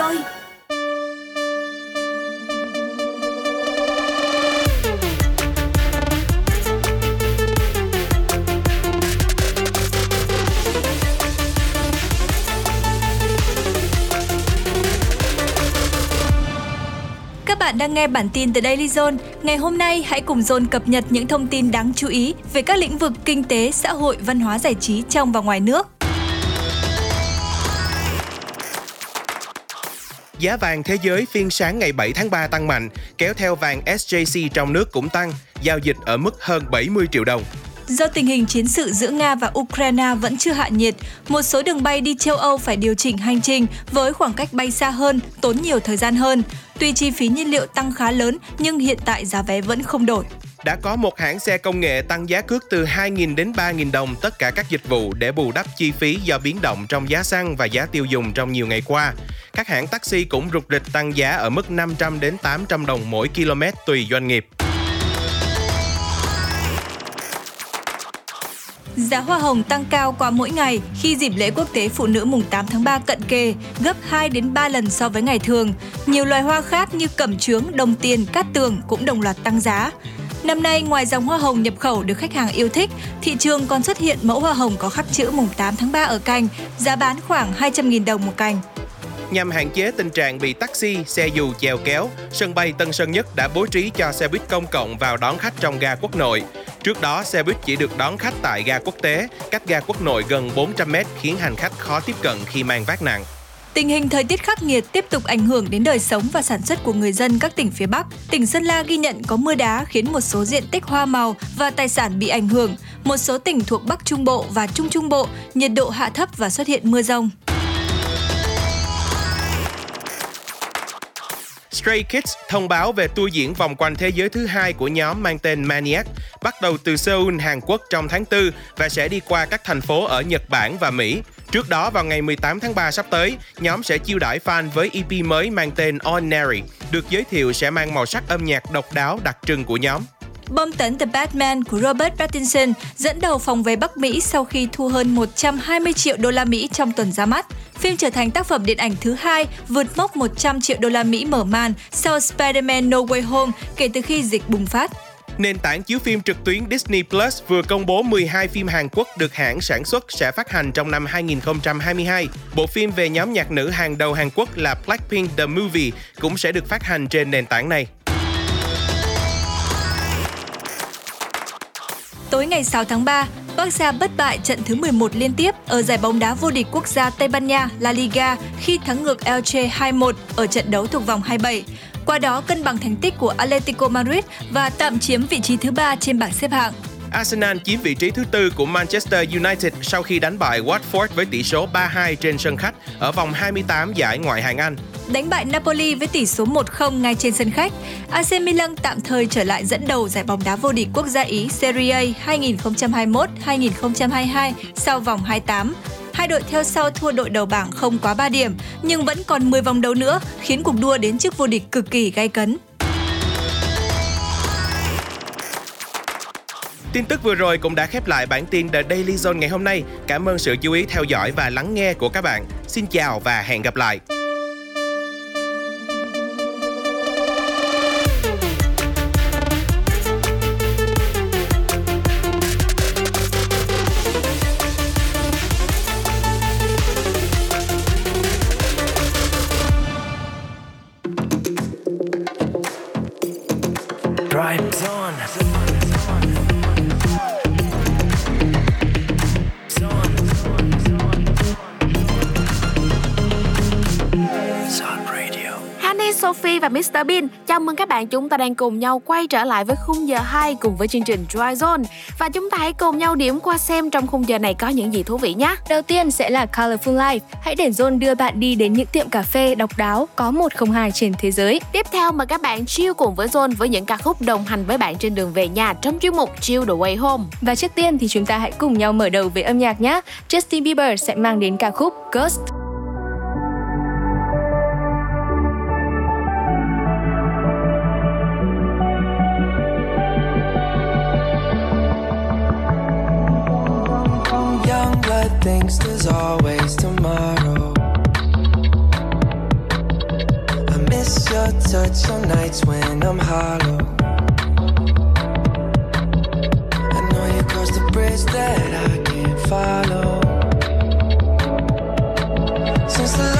rồi. Các bạn đang nghe bản tin từ Daily Zone. Ngày hôm nay hãy cùng Zone cập nhật những thông tin đáng chú ý về các lĩnh vực kinh tế, xã hội, văn hóa giải trí trong và ngoài nước. Giá vàng thế giới phiên sáng ngày 7 tháng 3 tăng mạnh, kéo theo vàng SJC trong nước cũng tăng, giao dịch ở mức hơn 70 triệu đồng. Do tình hình chiến sự giữa Nga và Ukraine vẫn chưa hạ nhiệt, một số đường bay đi châu Âu phải điều chỉnh hành trình với khoảng cách bay xa hơn, tốn nhiều thời gian hơn. Tuy chi phí nhiên liệu tăng khá lớn nhưng hiện tại giá vé vẫn không đổi. Đã có một hãng xe công nghệ tăng giá cước từ 2.000 đến 3.000 đồng tất cả các dịch vụ để bù đắp chi phí do biến động trong giá xăng và giá tiêu dùng trong nhiều ngày qua. Các hãng taxi cũng rục rịch tăng giá ở mức 500 đến 800 đồng mỗi km tùy doanh nghiệp. Giá hoa hồng tăng cao qua mỗi ngày khi dịp lễ quốc tế phụ nữ mùng 8 tháng 3 cận kề, gấp 2 đến 3 lần so với ngày thường. Nhiều loài hoa khác như cẩm trướng, đồng tiền, cát tường cũng đồng loạt tăng giá. Năm nay, ngoài dòng hoa hồng nhập khẩu được khách hàng yêu thích, thị trường còn xuất hiện mẫu hoa hồng có khắc chữ mùng 8 tháng 3 ở cành, giá bán khoảng 200.000 đồng một cành. Nhằm hạn chế tình trạng bị taxi, xe dù chèo kéo, sân bay Tân Sơn Nhất đã bố trí cho xe buýt công cộng vào đón khách trong ga quốc nội. Trước đó, xe buýt chỉ được đón khách tại ga quốc tế, cách ga quốc nội gần 400 mét khiến hành khách khó tiếp cận khi mang vác nặng. Tình hình thời tiết khắc nghiệt tiếp tục ảnh hưởng đến đời sống và sản xuất của người dân các tỉnh phía Bắc. Tỉnh Sơn La ghi nhận có mưa đá khiến một số diện tích hoa màu và tài sản bị ảnh hưởng. Một số tỉnh thuộc Bắc Trung Bộ và Trung Trung Bộ, nhiệt độ hạ thấp và xuất hiện mưa rông. Stray Kids thông báo về tour diễn vòng quanh thế giới thứ hai của nhóm mang tên Maniac, bắt đầu từ Seoul, Hàn Quốc trong tháng 4 và sẽ đi qua các thành phố ở Nhật Bản và Mỹ. Trước đó vào ngày 18 tháng 3 sắp tới, nhóm sẽ chiêu đãi fan với EP mới mang tên Ordinary, được giới thiệu sẽ mang màu sắc âm nhạc độc đáo đặc trưng của nhóm. Bom tấn The Batman của Robert Pattinson dẫn đầu phòng vé Bắc Mỹ sau khi thu hơn 120 triệu đô la Mỹ trong tuần ra mắt. Phim trở thành tác phẩm điện ảnh thứ hai vượt mốc 100 triệu đô la Mỹ mở màn sau Spider-Man No Way Home kể từ khi dịch bùng phát. Nền tảng chiếu phim trực tuyến Disney Plus vừa công bố 12 phim Hàn Quốc được hãng sản xuất sẽ phát hành trong năm 2022. Bộ phim về nhóm nhạc nữ hàng đầu Hàn Quốc là Blackpink The Movie cũng sẽ được phát hành trên nền tảng này. Tối ngày 6 tháng 3, Barca bất bại trận thứ 11 liên tiếp ở giải bóng đá vô địch quốc gia Tây Ban Nha La Liga khi thắng ngược Elche 2-1 ở trận đấu thuộc vòng 27. Qua đó cân bằng thành tích của Atletico Madrid và tạm chiếm vị trí thứ ba trên bảng xếp hạng. Arsenal chiếm vị trí thứ tư của Manchester United sau khi đánh bại Watford với tỷ số 3-2 trên sân khách ở vòng 28 giải ngoại hạng Anh. Đánh bại Napoli với tỷ số 1-0 ngay trên sân khách, AC Milan tạm thời trở lại dẫn đầu giải bóng đá vô địch quốc gia Ý Serie A 2021-2022 sau vòng 28. Hai đội theo sau thua đội đầu bảng không quá 3 điểm, nhưng vẫn còn 10 vòng đấu nữa, khiến cuộc đua đến chức vô địch cực kỳ gay cấn. Tin tức vừa rồi cũng đã khép lại bản tin The Daily Zone ngày hôm nay. Cảm ơn sự chú ý theo dõi và lắng nghe của các bạn. Xin chào và hẹn gặp lại. Và Mr Bean chào mừng các bạn chúng ta đang cùng nhau quay trở lại với khung giờ 2 cùng với chương trình Dry Zone và chúng ta hãy cùng nhau điểm qua xem trong khung giờ này có những gì thú vị nhé. Đầu tiên sẽ là Colorful Life. Hãy để John đưa bạn đi đến những tiệm cà phê độc đáo có 102 trên thế giới. Tiếp theo mời các bạn chill cùng với Zone với những ca khúc đồng hành với bạn trên đường về nhà trong chuyên mục Chill the Way Home. Và trước tiên thì chúng ta hãy cùng nhau mở đầu với âm nhạc nhé. Justin Bieber sẽ mang đến ca khúc Ghost. thinks there's always tomorrow. I miss your touch on nights when I'm hollow. I know you crossed the bridge that I can't follow. Since the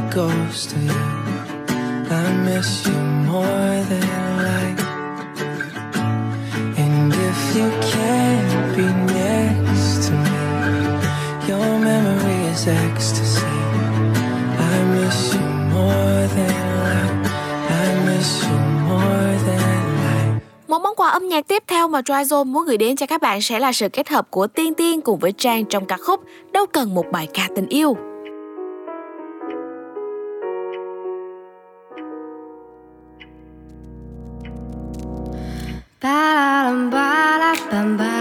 a ghost of you. I miss you more than life. And if you can't be next to me, your memory is ecstasy. I miss you more than life. I miss you more than. Một món quà âm nhạc tiếp theo mà Dryzone muốn gửi đến cho các bạn sẽ là sự kết hợp của Tiên Tiên cùng với Trang trong ca khúc Đâu cần một bài ca tình yêu. Ba-da-dum, ba-da-bum, ba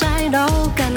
outside all.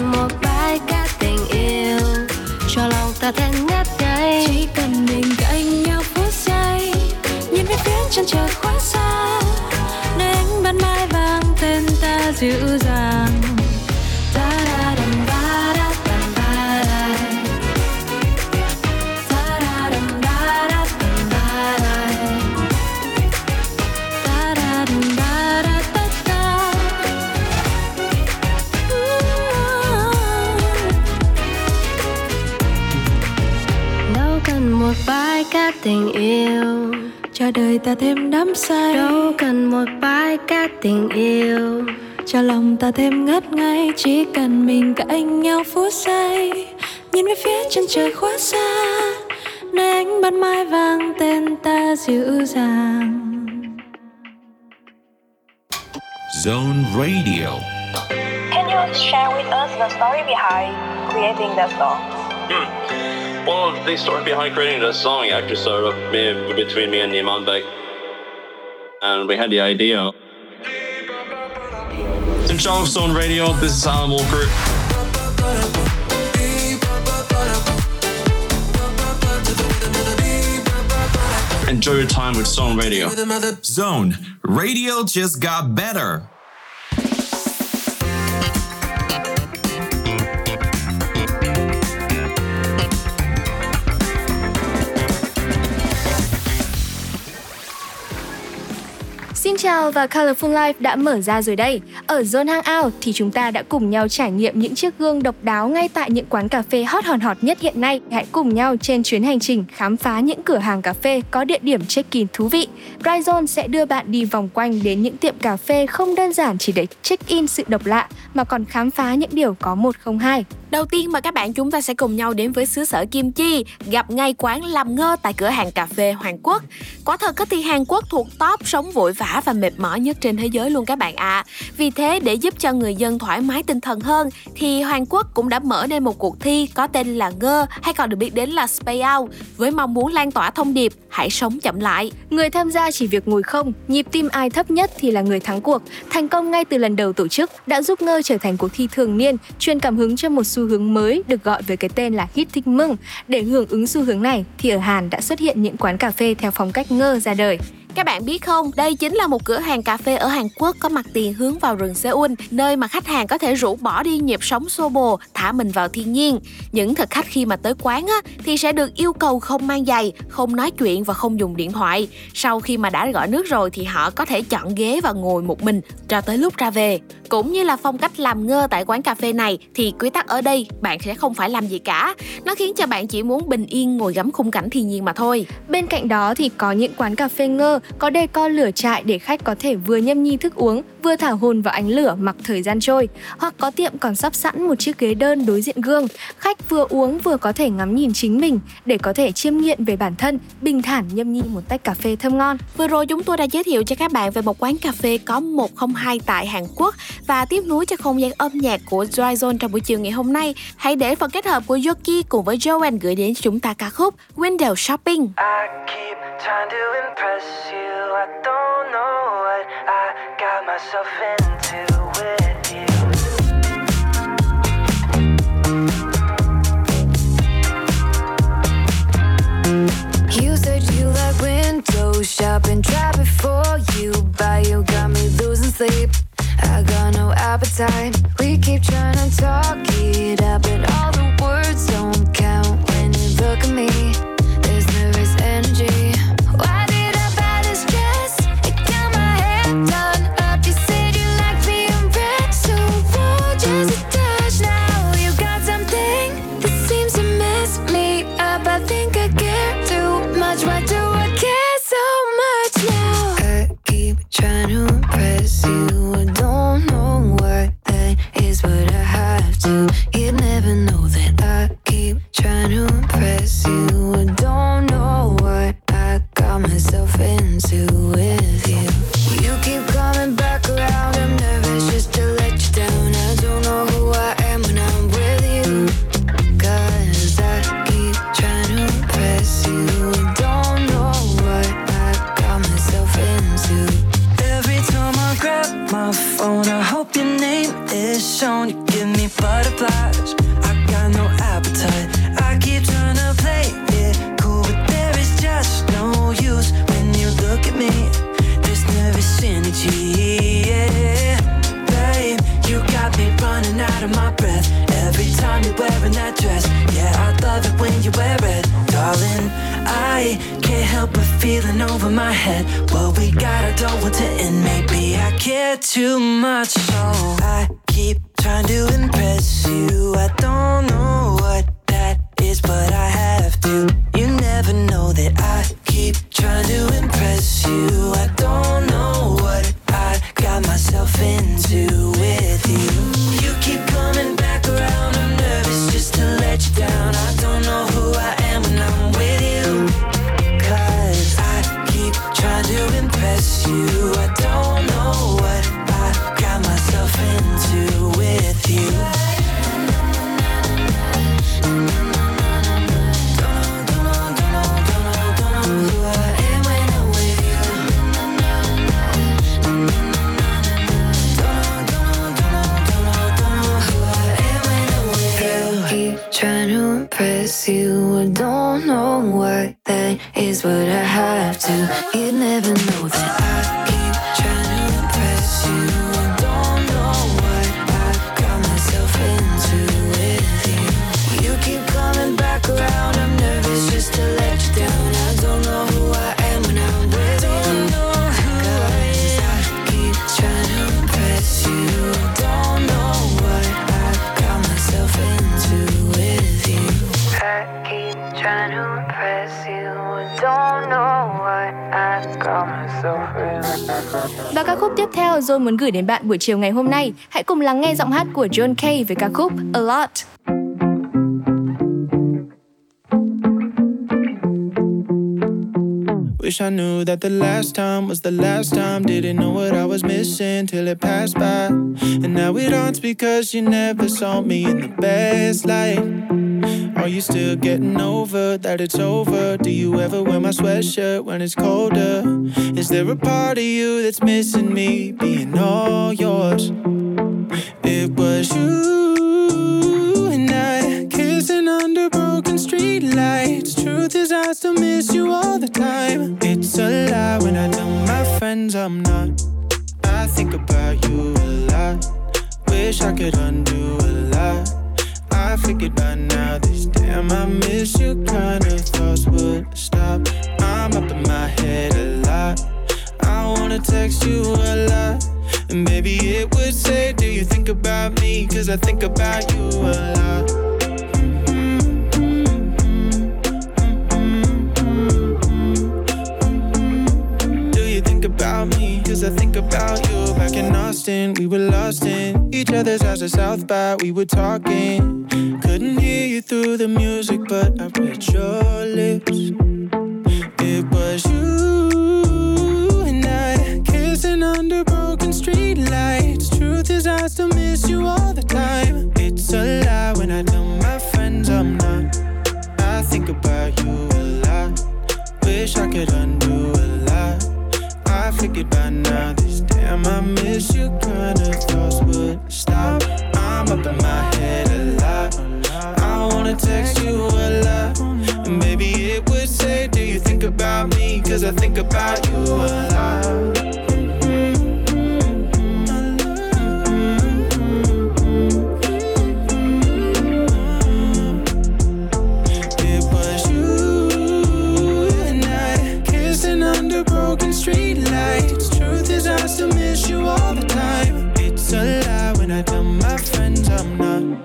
Đời ta thêm đắm say. Đâu cần một bãi cát tình yêu. Cho lòng ta thêm ngất ngây chỉ cần mình cãi nhau phút giây. Nhìn về phía chân trời quá xa nơi ánh ban mai vang tên ta dịu dàng. Zone Radio. Can you share with us the story behind creating that song? Well, the story behind creating the song actually started up between me and Niman Beck. And we had the idea. In of Zone Radio, this is Alan Walker. Enjoy your time with Zone Radio. Zone Radio just got better. Xin chào và Colorful Life đã mở ra rồi đây. Ở Zone Hangout thì chúng ta đã cùng nhau trải nghiệm những chiếc gương độc đáo ngay tại những quán cà phê hot hòn hot nhất hiện nay. Hãy cùng nhau trên chuyến hành trình khám phá những cửa hàng cà phê có địa điểm check-in thú vị. Dryzone sẽ đưa bạn đi vòng quanh đến những tiệm cà phê không đơn giản chỉ để check-in sự độc lạ mà còn khám phá những điều có một không hai. Đầu tiên mà các bạn chúng ta sẽ cùng nhau đến với xứ sở Kim Chi, gặp ngay quán làm ngơ tại cửa hàng cà phê Hoàng Quốc. Quả thật thì Hàn Quốc thuộc top sống vội vã và mệt mỏi nhất trên thế giới luôn các bạn ạ. À. Vì thế để giúp cho người dân thoải mái tinh thần hơn thì Hàn Quốc cũng đã mở nên một cuộc thi có tên là ngơ hay còn được biết đến là Spay Out với mong muốn lan tỏa thông điệp hãy sống chậm lại. Người tham gia chỉ việc ngồi không, nhịp tim ai thấp nhất thì là người thắng cuộc. Thành công ngay từ lần đầu tổ chức đã giúp ngơ trở thành cuộc thi thường niên, truyền cảm hứng cho một xu hướng mới được gọi với cái tên là hit thích mưng. Để hưởng ứng xu hướng này thì ở Hàn đã xuất hiện những quán cà phê theo phong cách ngơ ra đời. Các bạn biết không, đây chính là một cửa hàng cà phê ở Hàn Quốc có mặt tiền hướng vào rừng Seoul, nơi mà khách hàng có thể rủ bỏ đi nhịp sống xô bồ, thả mình vào thiên nhiên. Những thực khách khi mà tới quán á, thì sẽ được yêu cầu không mang giày, không nói chuyện và không dùng điện thoại. Sau khi mà đã gọi nước rồi thì họ có thể chọn ghế và ngồi một mình cho tới lúc ra về. Cũng như là phong cách làm ngơ tại quán cà phê này thì quy tắc ở đây bạn sẽ không phải làm gì cả. Nó khiến cho bạn chỉ muốn bình yên ngồi ngắm khung cảnh thiên nhiên mà thôi. Bên cạnh đó thì có những quán cà phê ngơ có đề co lửa trại để khách có thể vừa nhâm nhi thức uống, vừa thả hồn vào ánh lửa mặc thời gian trôi. Hoặc có tiệm còn sắp sẵn một chiếc ghế đơn đối diện gương, khách vừa uống vừa có thể ngắm nhìn chính mình để có thể chiêm nghiệm về bản thân, bình thản nhâm nhi một tách cà phê thơm ngon. Vừa rồi chúng tôi đã giới thiệu cho các bạn về một quán cà phê có 102 tại Hàn Quốc và tiếp nối cho không gian âm nhạc của Dry Zone trong buổi chiều ngày hôm nay. Hãy để phần kết hợp của Yoki cùng với Joanne gửi đến chúng ta ca khúc Window Shopping. I keep trying to impress you. I don't know what I got myself into with you. You said you like window shopping, try before you buy. You got me losing sleep. I got no appetite. We keep trying to talk it out, but all the words don't count when you look at me. My head. What we got, I don't want to end. Maybe I care too much, so I keep trying to impress you. I don't know gửi đến bạn buổi chiều ngày hôm nay. Hãy cùng lắng nghe giọng hát của John Kay với ca khúc A Lot. Wish I knew that the last time was the last time. Didn't know what I was missing till it passed by. And now it haunts because you never saw me in the best light. Are you still getting over that it's over? Do you ever wear my sweatshirt when it's colder? Is there a part of you that's missing me being all yours? It was you and I kissing under broken street lights. Truth is, I still miss you all the time. It's a lie when I tell my friends I'm not. I think about you a lot. Wish I could undo a lot. Figured by now this damn I miss you kind of thoughts would stop. I'm up in my head a lot. I wanna text you a lot. And maybe it would say, Do you think about me? Cause I think about you a lot. Do you think about me? Cause I think about you. In Austin, we were lost in each other's house at South by. We were talking. Couldn't hear you through the music, but I read your lips. It was you and I kissing under broken street lights. Truth is, I still miss you all the time. It's a lie when I tell my friends I'm not. I think about you a lot. Wish I could undo a lot. Figured by now this damn I miss you kind of thoughts would stop. I'm up in my head a lot. I wanna text you a lot. And maybe it would say, Do you think about me? Cause I think about you a lot. Is, I miss you all the time. It's a lie when I tell my friends I'm not.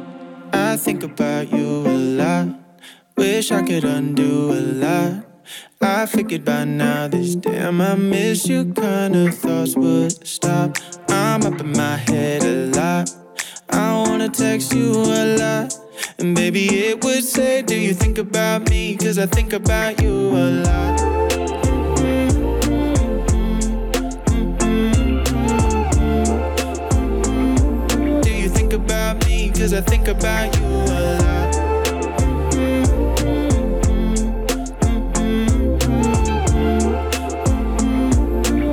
I think about you a lot. Wish I could undo a lot. I figured by now this damn I miss you kind of thoughts would stop. I'm up in my head a lot. I wanna text you a lot. And baby, it would say, Do you think about me? Cause I think about you a lot. Cause I think about you a lot.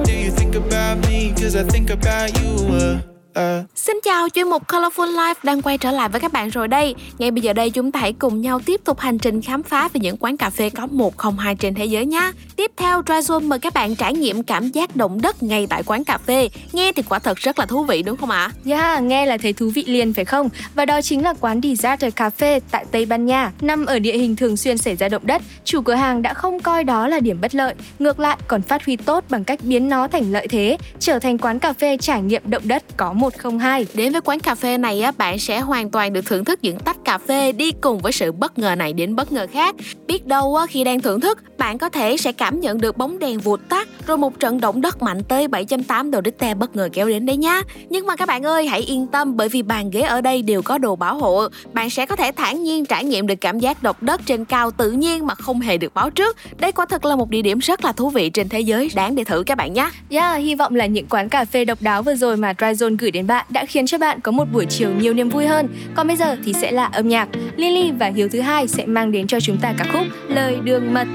Do you think about me? Cause I think about you lot. Xin chào, chuyên mục Colorful Life đang quay trở lại với các bạn rồi đây. Ngay bây giờ đây chúng ta hãy cùng nhau tiếp tục hành trình khám phá về những quán cà phê có 102 trên thế giới nhé. Tiếp theo, Dryzone mời các bạn trải nghiệm cảm giác động đất ngay tại quán cà phê. Nghe thì quả thật rất là thú vị đúng không ạ? Yeah, nghe là thấy thú vị liền phải không? Và đó chính là quán Disaster Cafe tại Tây Ban Nha. Nằm ở địa hình thường xuyên xảy ra động đất, chủ cửa hàng đã không coi đó là điểm bất lợi, ngược lại còn phát huy tốt bằng cách biến nó thành lợi thế, trở thành quán cà phê trải nghiệm động đất có 102. Đến với quán cà phê này á, bạn sẽ hoàn toàn được thưởng thức những tách cà phê đi cùng với sự bất ngờ này đến bất ngờ khác. Biết đâu á, khi đang thưởng thức, bạn có thể sẽ cảm nhận được bóng đèn vụt tắt rồi một trận động đất mạnh tới 7.8 độ Richter bất ngờ kéo đến đấy nhá. Nhưng mà các bạn ơi, hãy yên tâm bởi vì bàn ghế ở đây đều có đồ bảo hộ. Bạn sẽ có thể thản nhiên trải nghiệm được cảm giác động đất trên cao tự nhiên mà không hề được báo trước. Đây quả thực là một địa điểm rất là thú vị trên thế giới, đáng để thử các bạn nhé. Yeah, dạ, hy vọng là những quán cà phê độc đáo vừa rồi mà Dryzone gửi đến bạn đã khiến cho bạn có một buổi chiều nhiều niềm vui hơn. Còn bây giờ thì sẽ là âm nhạc. Lily và Hiếu thứ hai sẽ mang đến cho chúng ta ca khúc Lời đường mật.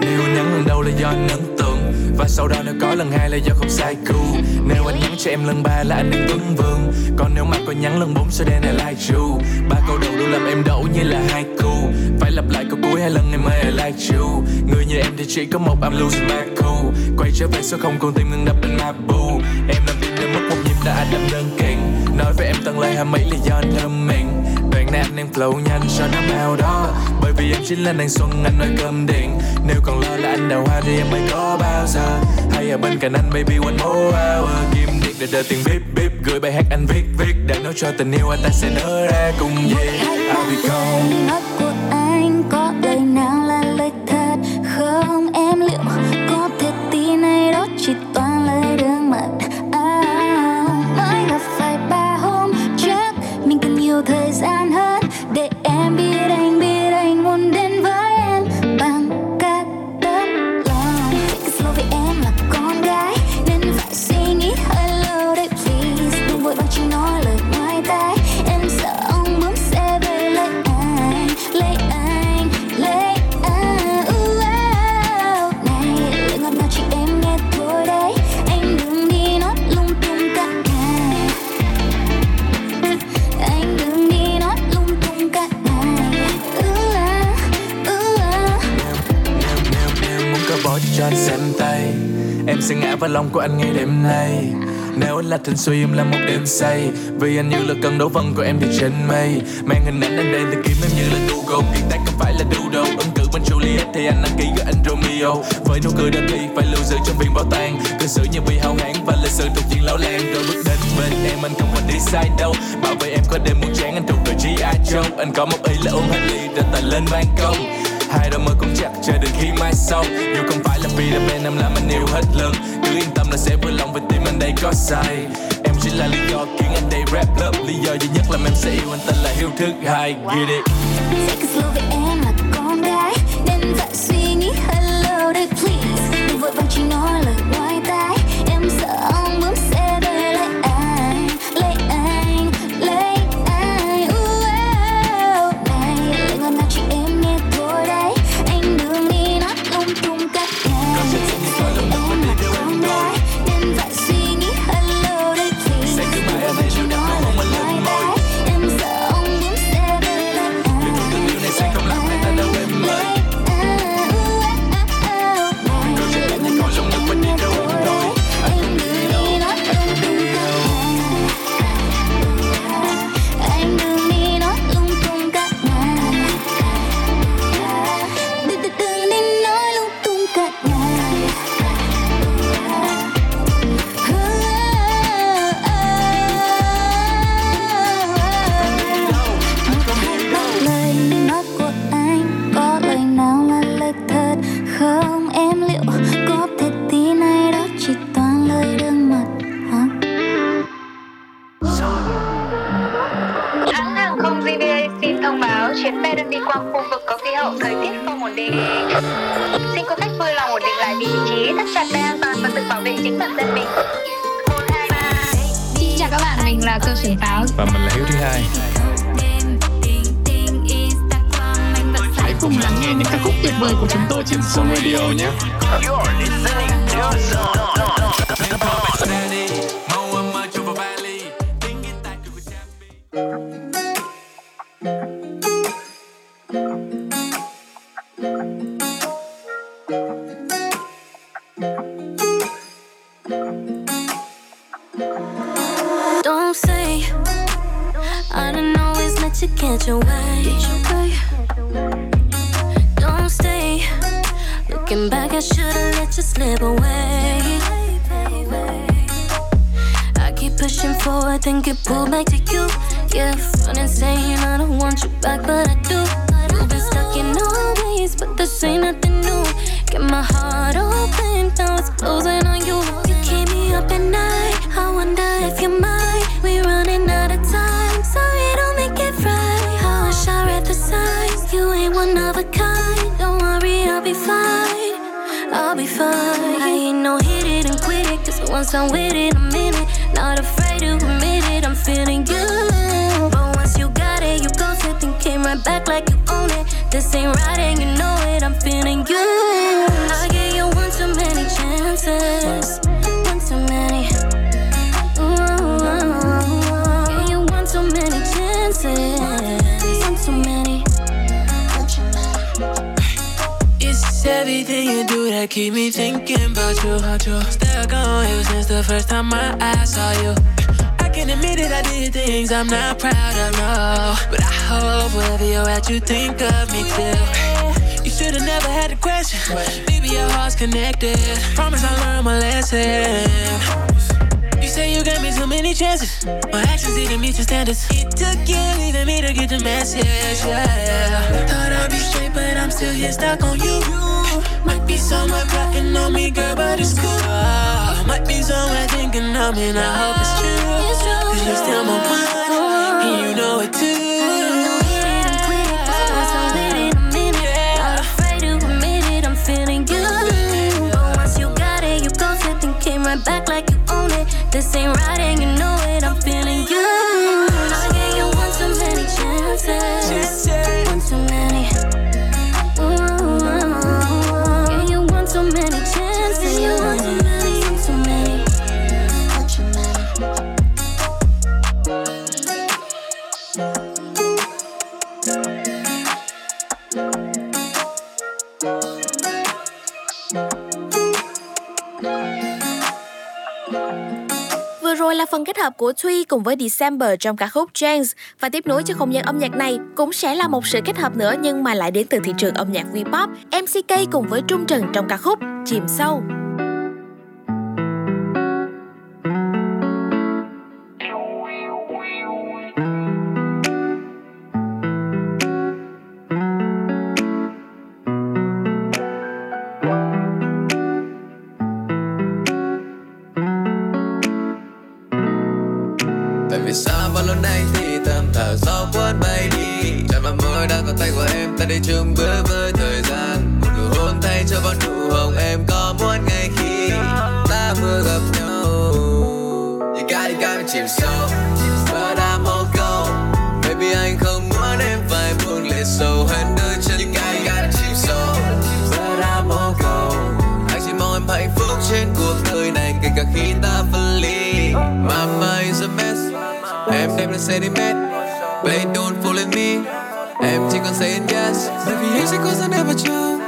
Nếu nhắn lần đầu là do nắng và sau đó nếu có lần hai là do không sai cú Nếu anh nhắn cho em lần ba là anh đang tuấn vương. Còn nếu mà có nhắn lần bốn sẽ đen là like you Ba câu đầu luôn làm em đổ như là hai cu. Phải lặp lại câu cuối hai lần em ơi I like you Người như em thì chỉ có một, I'm losing my cool. Quay trở về số không còn tim ngừng đập bên ma bù Em làm tim đến mất một nhịp đã anh làm đơn kiện Nói với em tăng lời hai mấy là do anh thơm mình. Anh đang flow nhanh cho nó mau đó. Bởi vì em chính là nàng xuân anh nói cơm điện. Nếu còn lo là anh đào hoa thì em mới có bao giờ. Hay ở bên cạnh anh baby one more hour. Kim điện để đợi tiền bíp bíp Gửi bài hát anh viết viết. Để nói cho tình yêu anh ta sẽ nở ra cùng gì I'll be gone lòng của anh ngay đêm nay. Nếu anh là tình suy, em là một đêm say. Vì anh như là cơn đấu vân của em thì trên mây. Mang hình ảnh anh đây thì kiếm em như là Google Kiệt tác không phải là doodle Ứng cử bên Juliet thì anh đăng ký với anh Romeo. Với nụ cười đơn đi phải lưu giữ trong viện bảo tàng. Cư xử như bị hao hán và lịch sử thuộc diện lão lan Rồi bước đến bên em, anh không còn đi sai đâu. Bảo vệ em có đêm muốn chán, anh thuộc về gi Joe. Anh có một ý là uống hành ly rồi tài lên ban công. Hai đôi mơ cũng chặt, chờ đến khi mai sau. Dù không phải là vì là bên em làm anh yêu hết lần. Cứ yên tâm là sẽ vui lòng vì tim anh đây có sai Em chỉ là lý do khiến anh đây rap lớp Lý do duy nhất là em sẽ yêu anh tên là hiếu thức hai. Get it? Take slow em là vời của chúng tôi trên Zone Radio nhé. Don't learn. You say you gave me so many chances. My actions didn't meet your standards. It took you leaving me to get the message. Yeah. Thought I'd be straight, but I'm still here stuck on you. Might be someone plotting on me, girl, but it's cool. Might be somewhere thinking of me, and I hope it's true. Cause you're still my one, and you know it too. This ain't right phần kết hợp của Thuy cùng với December trong ca khúc James và tiếp nối cho không gian âm nhạc này, cũng sẽ là một sự kết hợp nữa nhưng mà lại đến từ thị trường âm nhạc V-pop MCK cùng với Trung Trần trong ca khúc Chìm sâu. Em sentiment Babe don't fall in me. Em chỉ còn saying yes. Bởi vì anh sẽ có rất never trông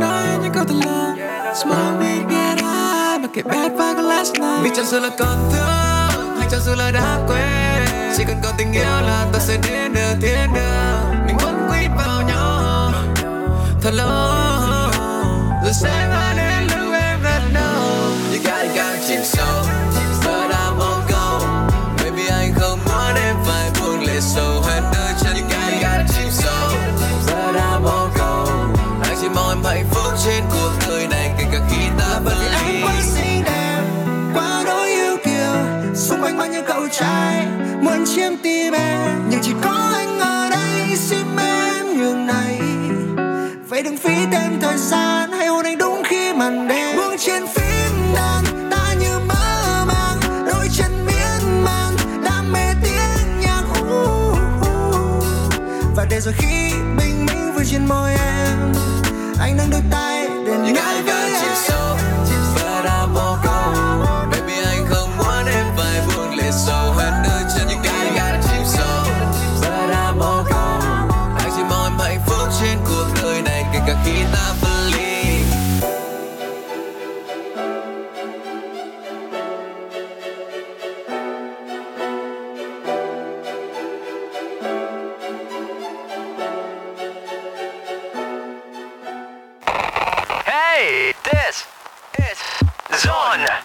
Nói những câu thật lòng Smoke weed get high Mà kể bad vibe của last night. Vì chẳng sự là còn thương Hay chẳng sự là đã quên? Chỉ cần có tình yêu là ta sẽ đến được tiến được Mình vẫn quýt vào nhau. Thật lâu. Rồi sẽ mãi đến lúc em rất lâu You got it, got it, nhiêu cậu trai muốn chiếm tim em nhưng chỉ có anh ở đây xin em nhường này. Vậy đừng phí thêm thời gian hãy hôn anh đúng khi màn đêm. Buông trên phím đàn ta như mơ màng đôi chân miên man đam mê tiếng nhạc. Uh, uh. và để rồi khi bình minh vừa trên môi em anh nâng đôi tay để You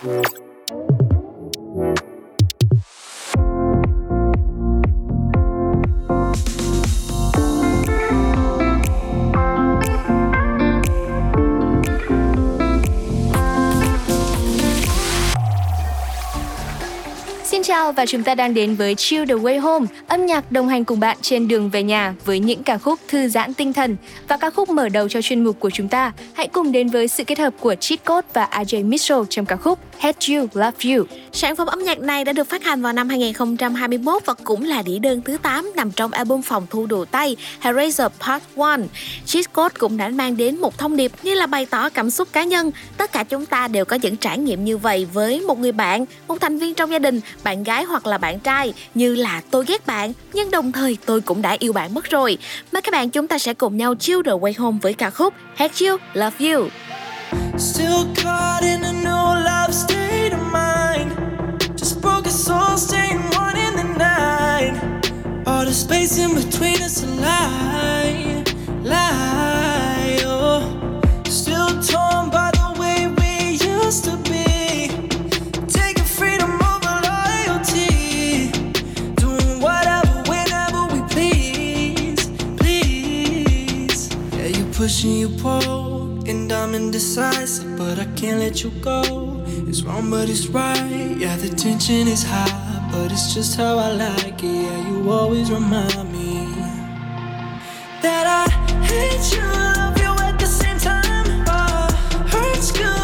Xin chào và chúng ta đang đến với Chill the Way Home, âm nhạc đồng hành cùng bạn trên đường về nhà với những ca khúc thư giãn tinh thần và ca khúc mở đầu cho chuyên mục của chúng ta. Hãy cùng đến với sự kết hợp của Cheat Code và AJ Mitchell trong ca khúc Hate You, Love You. Sản phẩm âm nhạc này đã được phát hành vào năm 2021 và cũng là đĩa đơn thứ 8 nằm trong album phòng thu đồ tay Hellraiser Part 1. Cheat Code cũng đã mang đến một thông điệp như là bày tỏ cảm xúc cá nhân. Tất cả chúng ta đều có những trải nghiệm như vậy với một người bạn, một thành viên trong gia đình, bạn gái hoặc là bạn trai như là tôi ghét bạn nhưng đồng thời tôi cũng đã yêu bạn mất rồi. Mời các bạn chúng ta sẽ cùng nhau chill the way home với ca khúc Hate You, Love You. Still caught in a new love state of mind. Just broke a soul, staying one in the night. All the space in between us a lie, lie. Oh, still torn by the way we used to be. Taking freedom over loyalty. Doing whatever, whenever we please, please. Yeah, you pushing, you pull, and I'm indecisive, but I can't let you go. It's wrong, but it's right. Yeah, the tension is high, but it's just how I like it. Yeah, you always remind me that I hate you, love you at the same time. Oh, hurts good,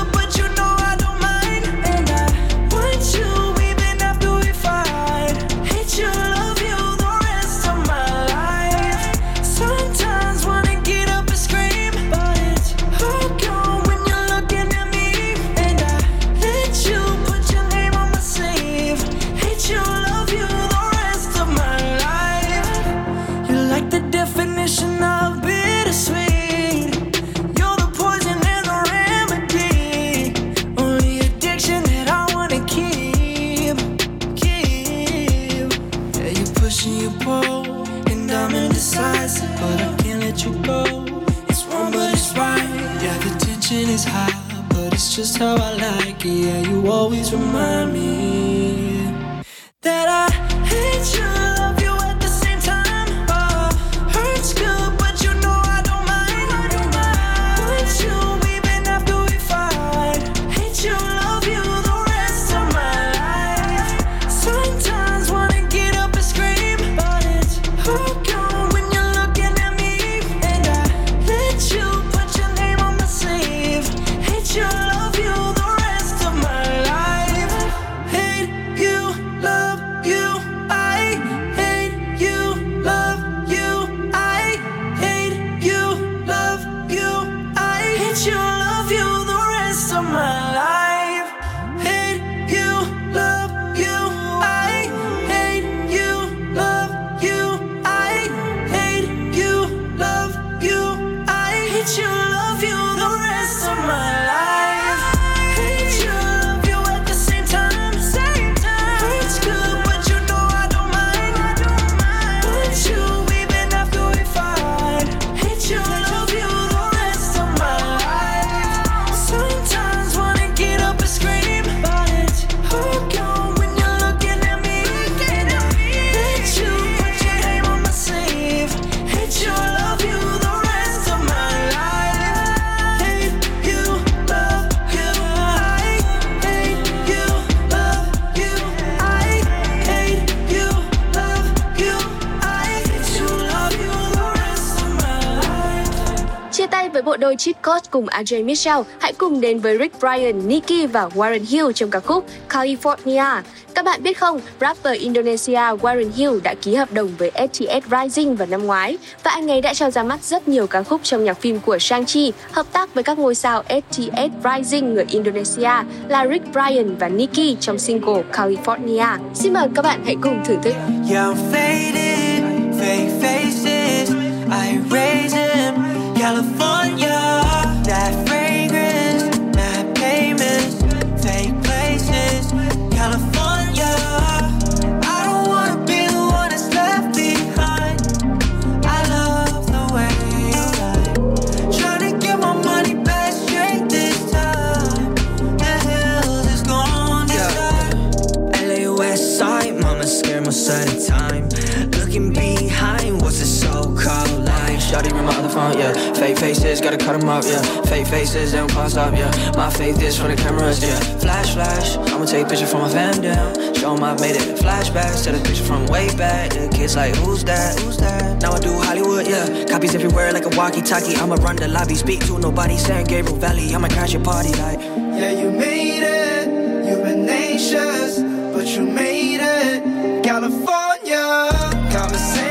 Scott cùng AJ Mitchell, hãy cùng đến với Rick Bryan, Nicki và Warren Hill trong ca khúc California. Các bạn biết không, rapper Indonesia Warren Hill đã ký hợp đồng với STS Rising vào năm ngoái và anh ấy đã cho ra mắt rất nhiều ca khúc trong nhạc phim của Shang-Chi, hợp tác với các ngôi sao STS Rising người Indonesia là Rick Bryan và Nicki trong single California. Xin mời các bạn hãy cùng thưởng thức. Yeah, I'm faded, fake faces. I raise them, California. That fragrance, that payments, fake places, California. I don't wanna be the one that's left behind. I love the way you lie. Trying to get my money back straight this time. The hills is gone this time. LA West Side, mama scared most of the time. Shawty my motherfucker on, yeah. Fake faces, gotta cut them up, yeah. Fake faces, they don't pause up, yeah. My faith is for the cameras, yeah. Flash, flash, I'ma take a picture from my fam down. Show 'em I've made it flashbacks, take the picture from way back. The kids like, who's that? Who's that? Now I do Hollywood, yeah. Copies everywhere like a walkie-talkie. I'ma run the lobby, speak to nobody. San Gabriel Valley, I'ma crash your party like. Yeah, you made it. You've been anxious, but you made it. California conversations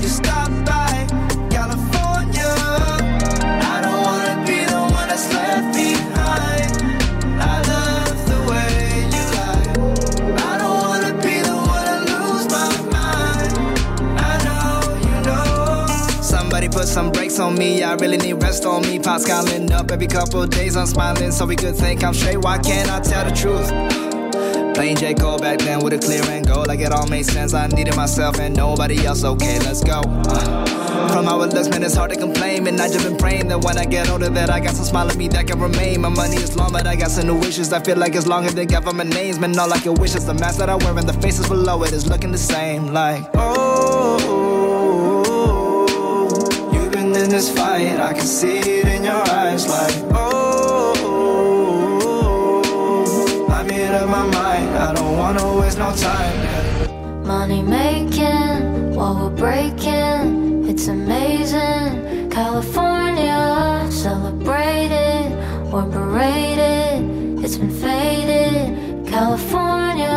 You stop by California, I don't wanna be the one that's left behind. I love the way you lie. I don't wanna be the one to lose my mind. I know you know. Somebody put some brakes on me. I really need rest on me. Pops calling up every couple days. I'm smiling, so we could think I'm straight. Why can't I tell the truth? Playing J. Cole back then with a clear and go. Like it all made sense. I needed myself and nobody else. Okay, let's go. Uh, from how it looks, man, it's hard to complain. And I just been praying that when I get older, that I got some smile on me that can remain. My money is long, but I got some new wishes. I feel like as it's longer than government names. Man, all I can wish is the mask that I wear and the faces below it is looking the same. Like, oh, you've been in this fight. I can see it in your eyes. Like, Made up my mind. I don't wanna waste no time. Money making while we're breaking, it's amazing. California, celebrated, we're berated, it's been faded. California,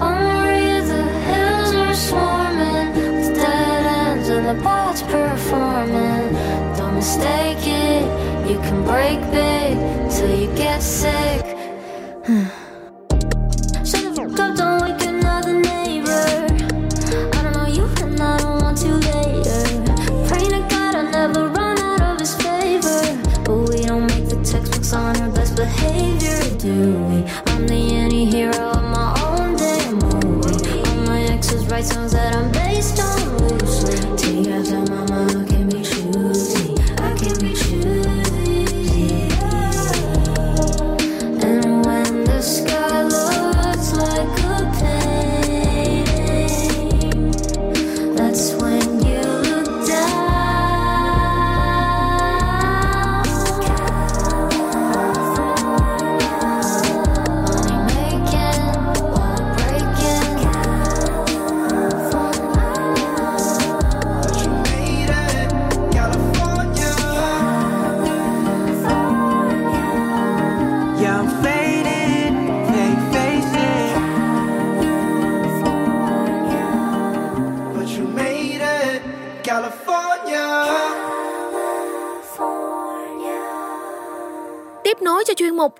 Maria, the hills are swarming with dead ends and the bots performing. Don't mistake it, you can break big till you get sick.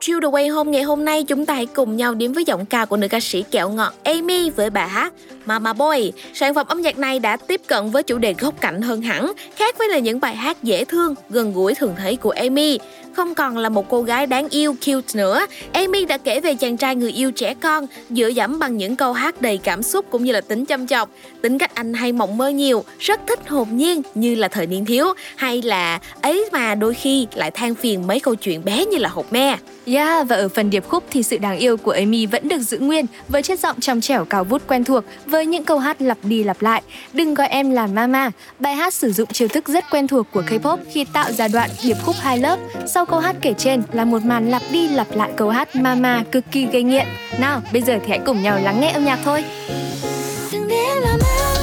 Chill the Way Home ngày hôm nay, chúng ta hãy cùng nhau đến với giọng ca của nữ ca sĩ kẹo ngọt Amy với bài hát Mama Boy. Sản phẩm âm nhạc này đã tiếp cận với chủ đề góc cạnh hơn hẳn, khác với là những bài hát dễ thương, gần gũi thường thấy của Amy. Không còn là một cô gái đáng yêu cute nữa, Amy đã kể về chàng trai người yêu trẻ con, dựa dẫm bằng những câu hát đầy cảm xúc cũng như là tính chăm chọc. Tính cách anh hay mộng mơ nhiều, rất thích hồn nhiên như là thời niên thiếu, hay là ấy mà đôi khi lại than phiền mấy câu chuyện bé như là hột me. Yeah, và ở phần điệp khúc thì sự đáng yêu của Amy vẫn được giữ nguyên với chất giọng trong trẻo cao vút quen thuộc với những câu hát lặp đi lặp lại. Đừng gọi em là mama. Bài hát sử dụng chiêu thức rất quen thuộc của K-pop khi tạo ra đoạn điệp khúc hai lớp. Sau câu hát kể trên là một màn lặp đi lặp lại câu hát mama cực kỳ gây nghiện. Nào, bây giờ thì hãy cùng nhau lắng nghe âm nhạc thôi. Đừng để là mama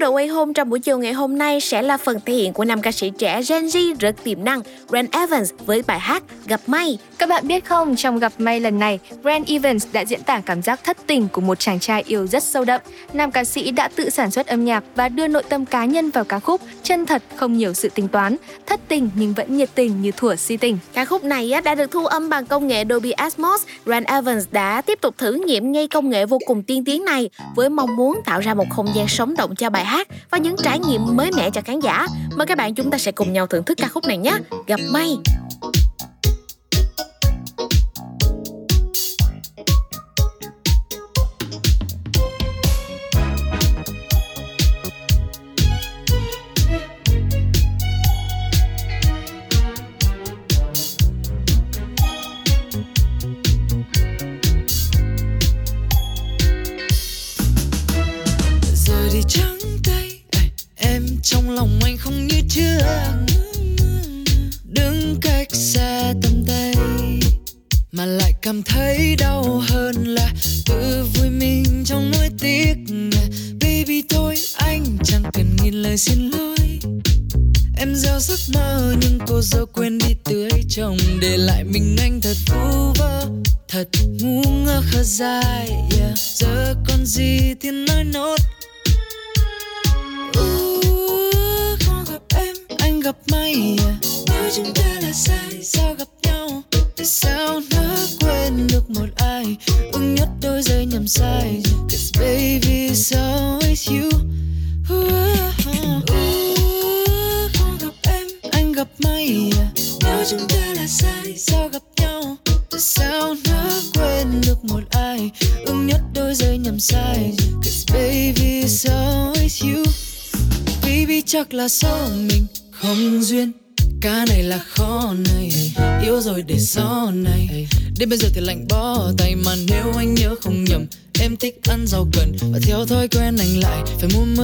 cho chuyên mục The Way Home trong buổi chiều ngày hôm nay sẽ là phần thể hiện của nam ca sĩ trẻ Gen Z rất tiềm năng Grant Evans với bài hát Gặp May. Các bạn biết không, trong gặp may lần này, Brand Evans đã diễn tả cảm giác thất tình của một chàng trai yêu rất sâu đậm. Nam ca sĩ đã tự sản xuất âm nhạc và đưa nội tâm cá nhân vào ca khúc, chân thật không nhiều sự tính toán, thất tình nhưng vẫn nhiệt tình như thuở si tình. Ca khúc này đã được thu âm bằng công nghệ Dolby Atmos. Ren Evans đã tiếp tục thử nghiệm ngay công nghệ vô cùng tiên tiến này với mong muốn tạo ra một không gian sống động cho bài hát và những trải nghiệm mới mẻ cho khán giả. Mời các bạn chúng ta sẽ cùng nhau thưởng thức ca khúc này nhé. Gặp may.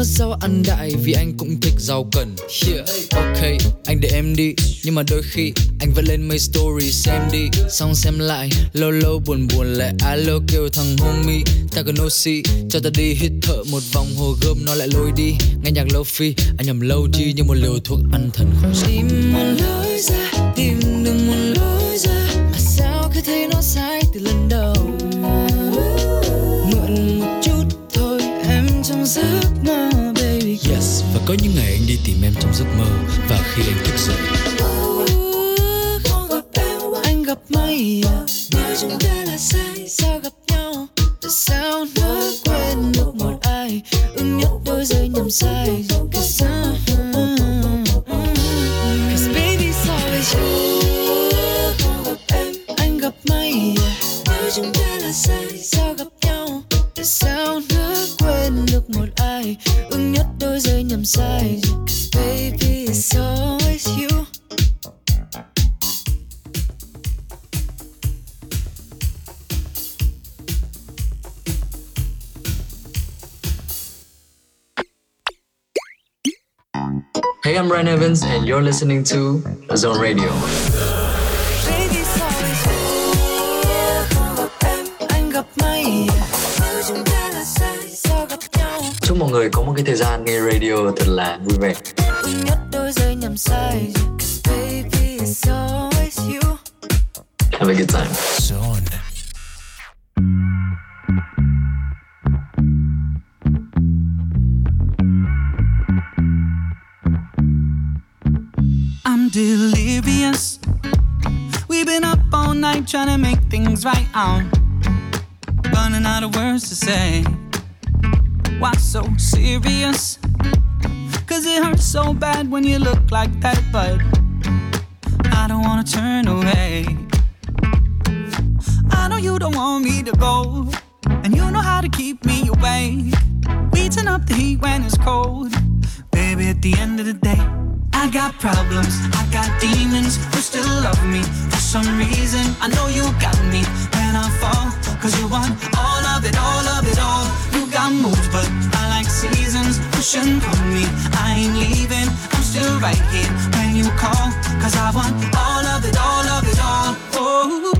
Sao rau ăn đại Vì anh cũng thích rau cần yeah. Ok, anh để em đi Nhưng mà đôi khi anh vẫn lên mấy story xem đi. Xong xem lại Lâu lâu buồn buồn lại alo kêu thằng homie Ta cần oxy Cho ta đi hít thở một vòng hồ gươm Nó lại lôi đi. Nghe nhạc lâu phi Anh nhầm lâu chi như một liều thuốc ăn thần không? Tìm một lối ra Tìm được một lối em trong giấc mơ và khi anh thức dậy. Gặp em anh gặp mây à? nếu chúng ta là sai sao gặp nhau? Tại sao nó quên được một ai? Ưng nhất đôi giây nhầm sai. Cause baby's always you không anh gặp mây à? nếu chúng ta là sai sao gặp nhau? Tại sao nỡ quên được một ai? Ưng nhất đôi giây nhầm sai. Hey, I'm Ryan Evans, and you're listening to Zone Radio. Chúc mọi người có một cái thời gian nghe radio thật là vui vẻ. Have a good time. Zone. I'm delirious. We've been up all night trying to make things right. I'm running out of words to say. Why so serious? Cause it hurts so bad when you look like that, but I don't wanna turn away. I know you don't want me to go, and you know how to keep me awake. We up the heat when it's cold. Baby, at the end of the day, I got problems, I got demons who still love me. For some reason, I know you got me when I fall. Cause you want all of it, all of it all. You got moves, but I like seasons. Push and pull me, I ain't leaving. I'm still right here when you call. Cause I want all of it, all of it all. Oh.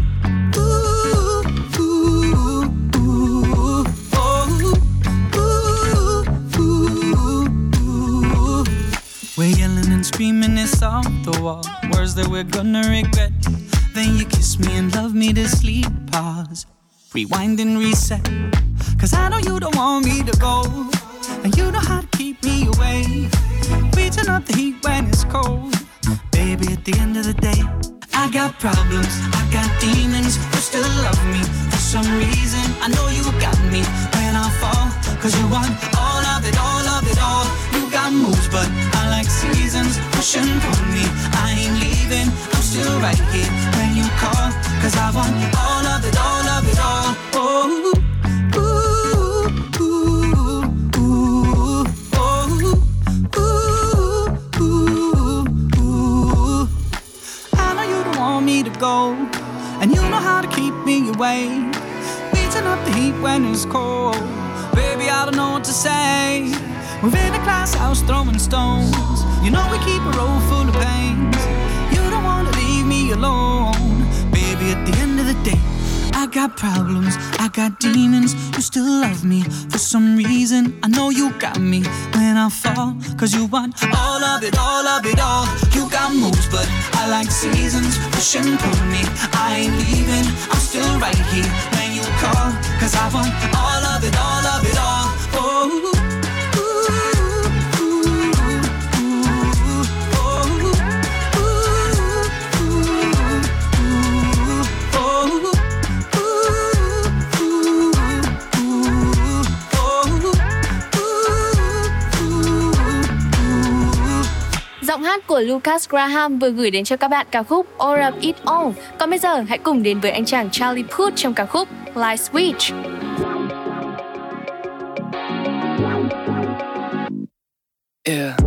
We're yelling and screaming, it's off the wall. Words that we're gonna regret. Then you kiss me and love me to sleep. Pause, rewind and reset. Cause I know you don't want me to go. And you know how to me away. We turn up the heat when it's cold. Baby, at the end of the day, I got problems, I got demons who still love me. For some reason, I know you got me when I fall. Cause you want all of it, all of it all. You got moves, but I like seasons. Push and pull me, I ain't leaving. I'm still right here when you call. Cause I want all of it, all away. Turn up the heat when it's cold. Baby, I don't know what to say. We're in a glass house throwing stones. You know we keep a road full of pains. You don't wanna leave me alone. Baby, at the end I got problems, I got demons You still love me. For some reason, I know you got me when I fall. Cause you want all of it, all of it all. You got moves, but I like seasons. Push and pull me, I ain't leaving. I'm still right here when you call. Cause I want all of it, all of it all. Lucas Graham vừa gửi đến cho các bạn ca khúc All of It All. Còn bây giờ, hãy cùng đến với anh chàng Charlie Puth trong ca khúc Light Switch. Yeah.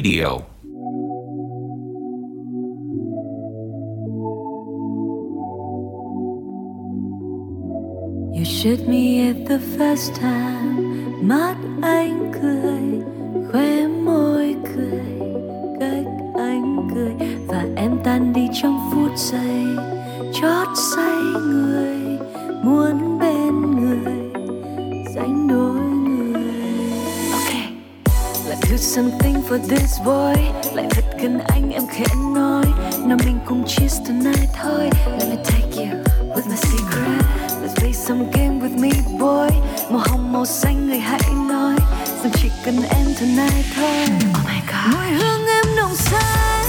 Radio. You shoot me at the first time. Mắt anh cười, Khóe môi cười, Cách anh cười. Và em tan đi trong phút giây, Chót say người. Something for this boy. Lại thật gần anh, em khẽ nói. Nào mình cùng cheers tonight, thôi. Let me take you with my secret. Let's play some game with me, boy. Màu hồng, màu xanh, người hãy nói. Rằng chỉ cần em tonight, thôi. Oh my god. Mùi hương em nồng say.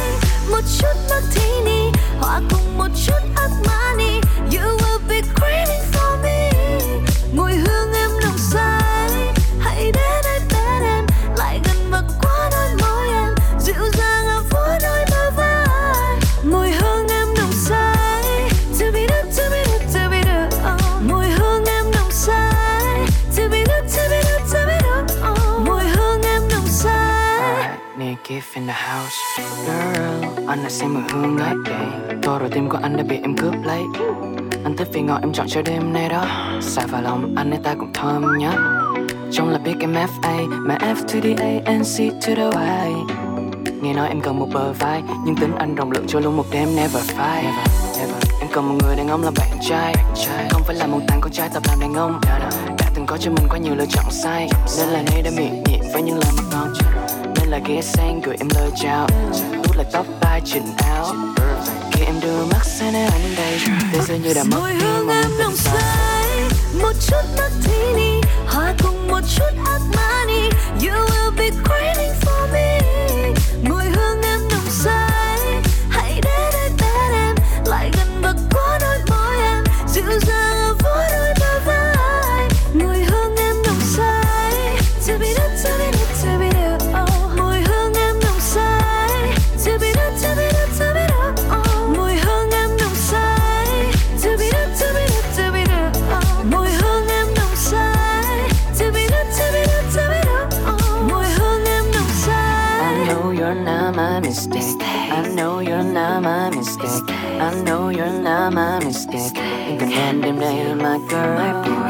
Một chút martini Hòa cùng một chút xem mùi hương đấy, Tôi rồi tim của anh đã bị em cướp lấy. Anh thích vì ngọt em chọn cho đêm nay đó. Xài vào lòng anh ấy ta cũng thơm nhá Trong là biết em FA Mà F to the A and C to the Y. Nghe nói em cần một bờ vai Nhưng tính anh rộng lượng cho luôn một đêm never fight never, never. Em cần một người đàn ông là bạn trai. Không phải là một tàng con trai tập làm đàn ông. Đã từng có cho mình quá nhiều lựa chọn sai. Nên là nay đã miệng nhịn với những lời mà ngon Nên là ghé sang gửi em lời chào chỉnh áo Khi em đưa mắt sang nơi anh đây Thế giới như đã mất Mùi hương em nồng say Một chút martini Hòa cùng một chút Armani You will Em cần em đêm nay là my girl.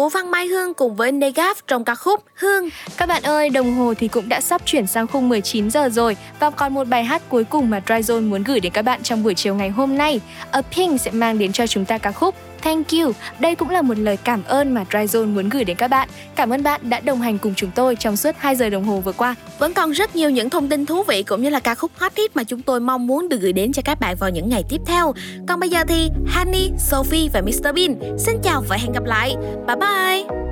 Của Văn Mai Hương cùng với Negaf trong ca khúc Hương. Các bạn ơi, đồng hồ thì cũng đã sắp chuyển sang khung 19 giờ rồi và còn một bài hát cuối cùng mà Dryzone muốn gửi đến các bạn trong buổi chiều ngày hôm nay. A Pink sẽ mang đến cho chúng ta ca khúc Thank you. Đây cũng là một lời cảm ơn mà Dryzone muốn gửi đến các bạn. Cảm ơn bạn đã đồng hành cùng chúng tôi trong suốt 2 giờ đồng hồ vừa qua. Vẫn còn rất nhiều những thông tin thú vị cũng như là ca khúc hot hit mà chúng tôi mong muốn được gửi đến cho các bạn vào những ngày tiếp theo. Còn bây giờ thì Honey, Sophie và Mr Bean xin chào và hẹn gặp lại. Bye bye.